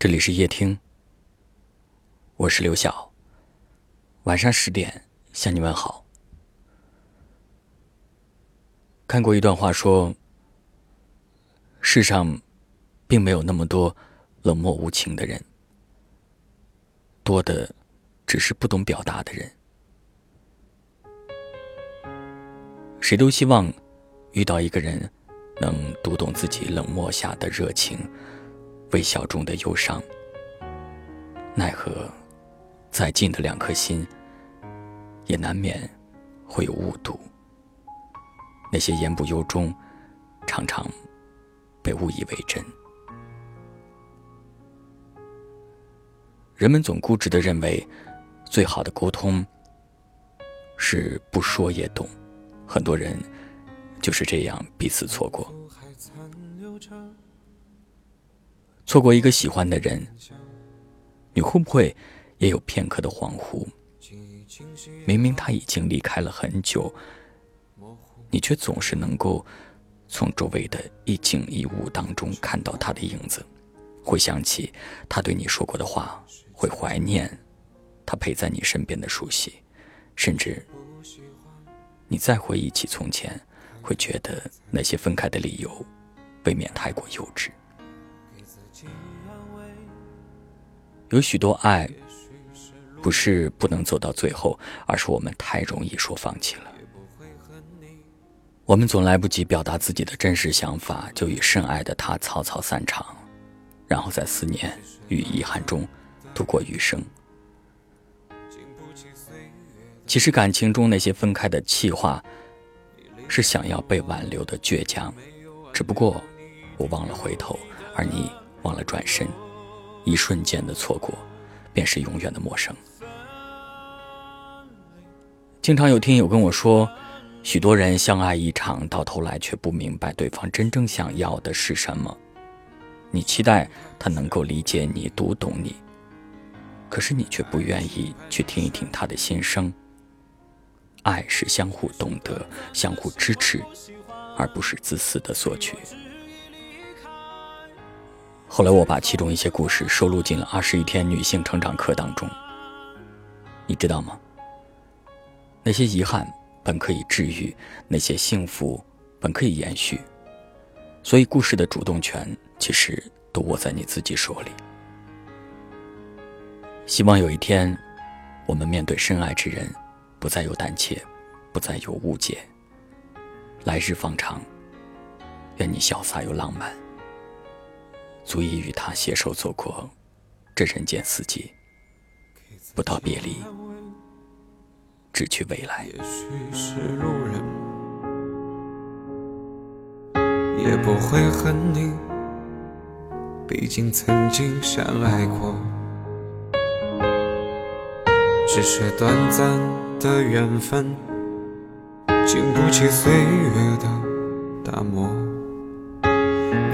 这里是夜听，我是刘晓。晚上十点向你问好。看过一段话，说世上并没有那么多冷漠无情的人，多的只是不懂表达的人。谁都希望遇到一个人，能读懂自己冷漠下的热情。微笑中的忧伤，奈何再近的两颗心，也难免会有误读。那些言不由衷，常常被误以为真。人们总固执的认为，最好的沟通是不说也懂。很多人就是这样彼此错过。错过一个喜欢的人，你会不会也有片刻的恍惚？明明他已经离开了很久，你却总是能够从周围的一景一物当中看到他的影子，会想起他对你说过的话，会怀念他陪在你身边的熟悉，甚至你再回忆起从前，会觉得那些分开的理由未免太过幼稚。有许多爱，不是不能走到最后，而是我们太容易说放弃了。我们总来不及表达自己的真实想法，就与深爱的他草草散场，然后在思念与遗憾中度过余生。其实感情中那些分开的气话，是想要被挽留的倔强，只不过我忘了回头，而你忘了转身。一瞬间的错过，便是永远的陌生。经常有听友跟我说，许多人相爱一场，到头来却不明白对方真正想要的是什么。你期待他能够理解你、读懂你，可是你却不愿意去听一听他的心声。爱是相互懂得、相互支持，而不是自私的索取。后来我把其中一些故事收录进了《二十一天女性成长课》当中。你知道吗？那些遗憾本可以治愈，那些幸福本可以延续，所以故事的主动权其实都握在你自己手里。希望有一天，我们面对深爱之人，不再有胆怯，不再有误解。来日方长，愿你潇洒又浪漫。足以与他携手走过这人间四季，不到别离，只去未来。也许是路人，也不会恨你，毕竟曾经相爱过。只是短暂的缘分，经不起岁月的打磨。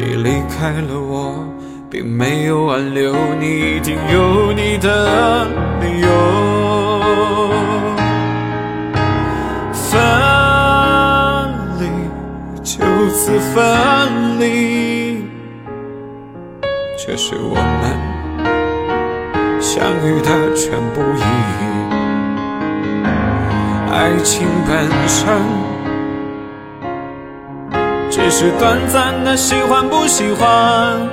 你离开了我，并没有挽留你，一定有你的理由。分离，就此分离，这是我们相遇的全部意义。爱情本身。只是短暂的喜欢不喜欢，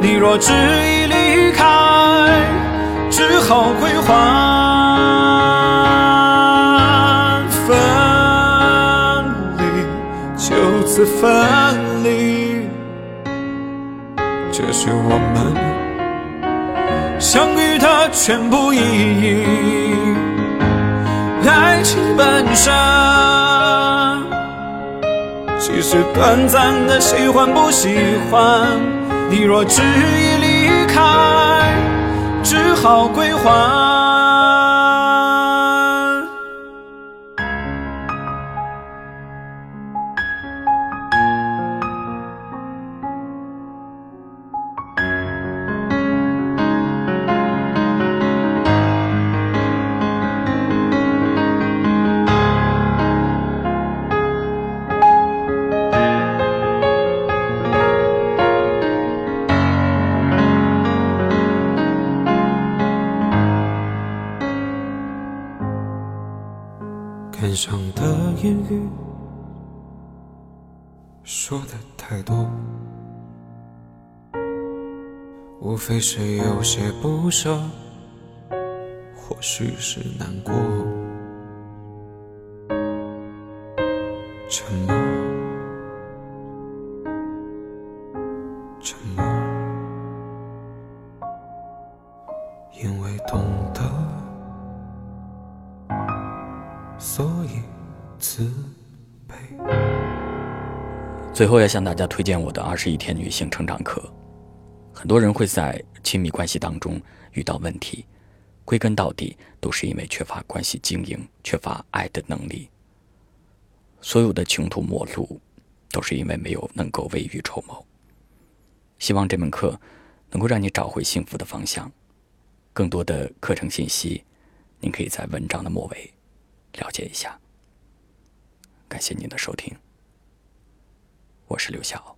你若执意离开，只好归还。分离，就此分离，这是我们相遇的全部意义。爱情本身。只是短暂的喜欢不喜欢，你若执意离开，只好归还。天上的言语说的太多，无非是有些不舍，或许是难过。沉默，沉默，因为懂得，最后要向大家推荐我的二十一天女性成长课。很多人会在亲密关系当中遇到问题，归根到底都是因为缺乏关系经营，缺乏爱的能力。所有的穷途末路，都是因为没有能够未雨绸缪。希望这门课能够让你找回幸福的方向。更多的课程信息，您可以在文章的末尾了解一下。感谢您的收听，我是刘晓。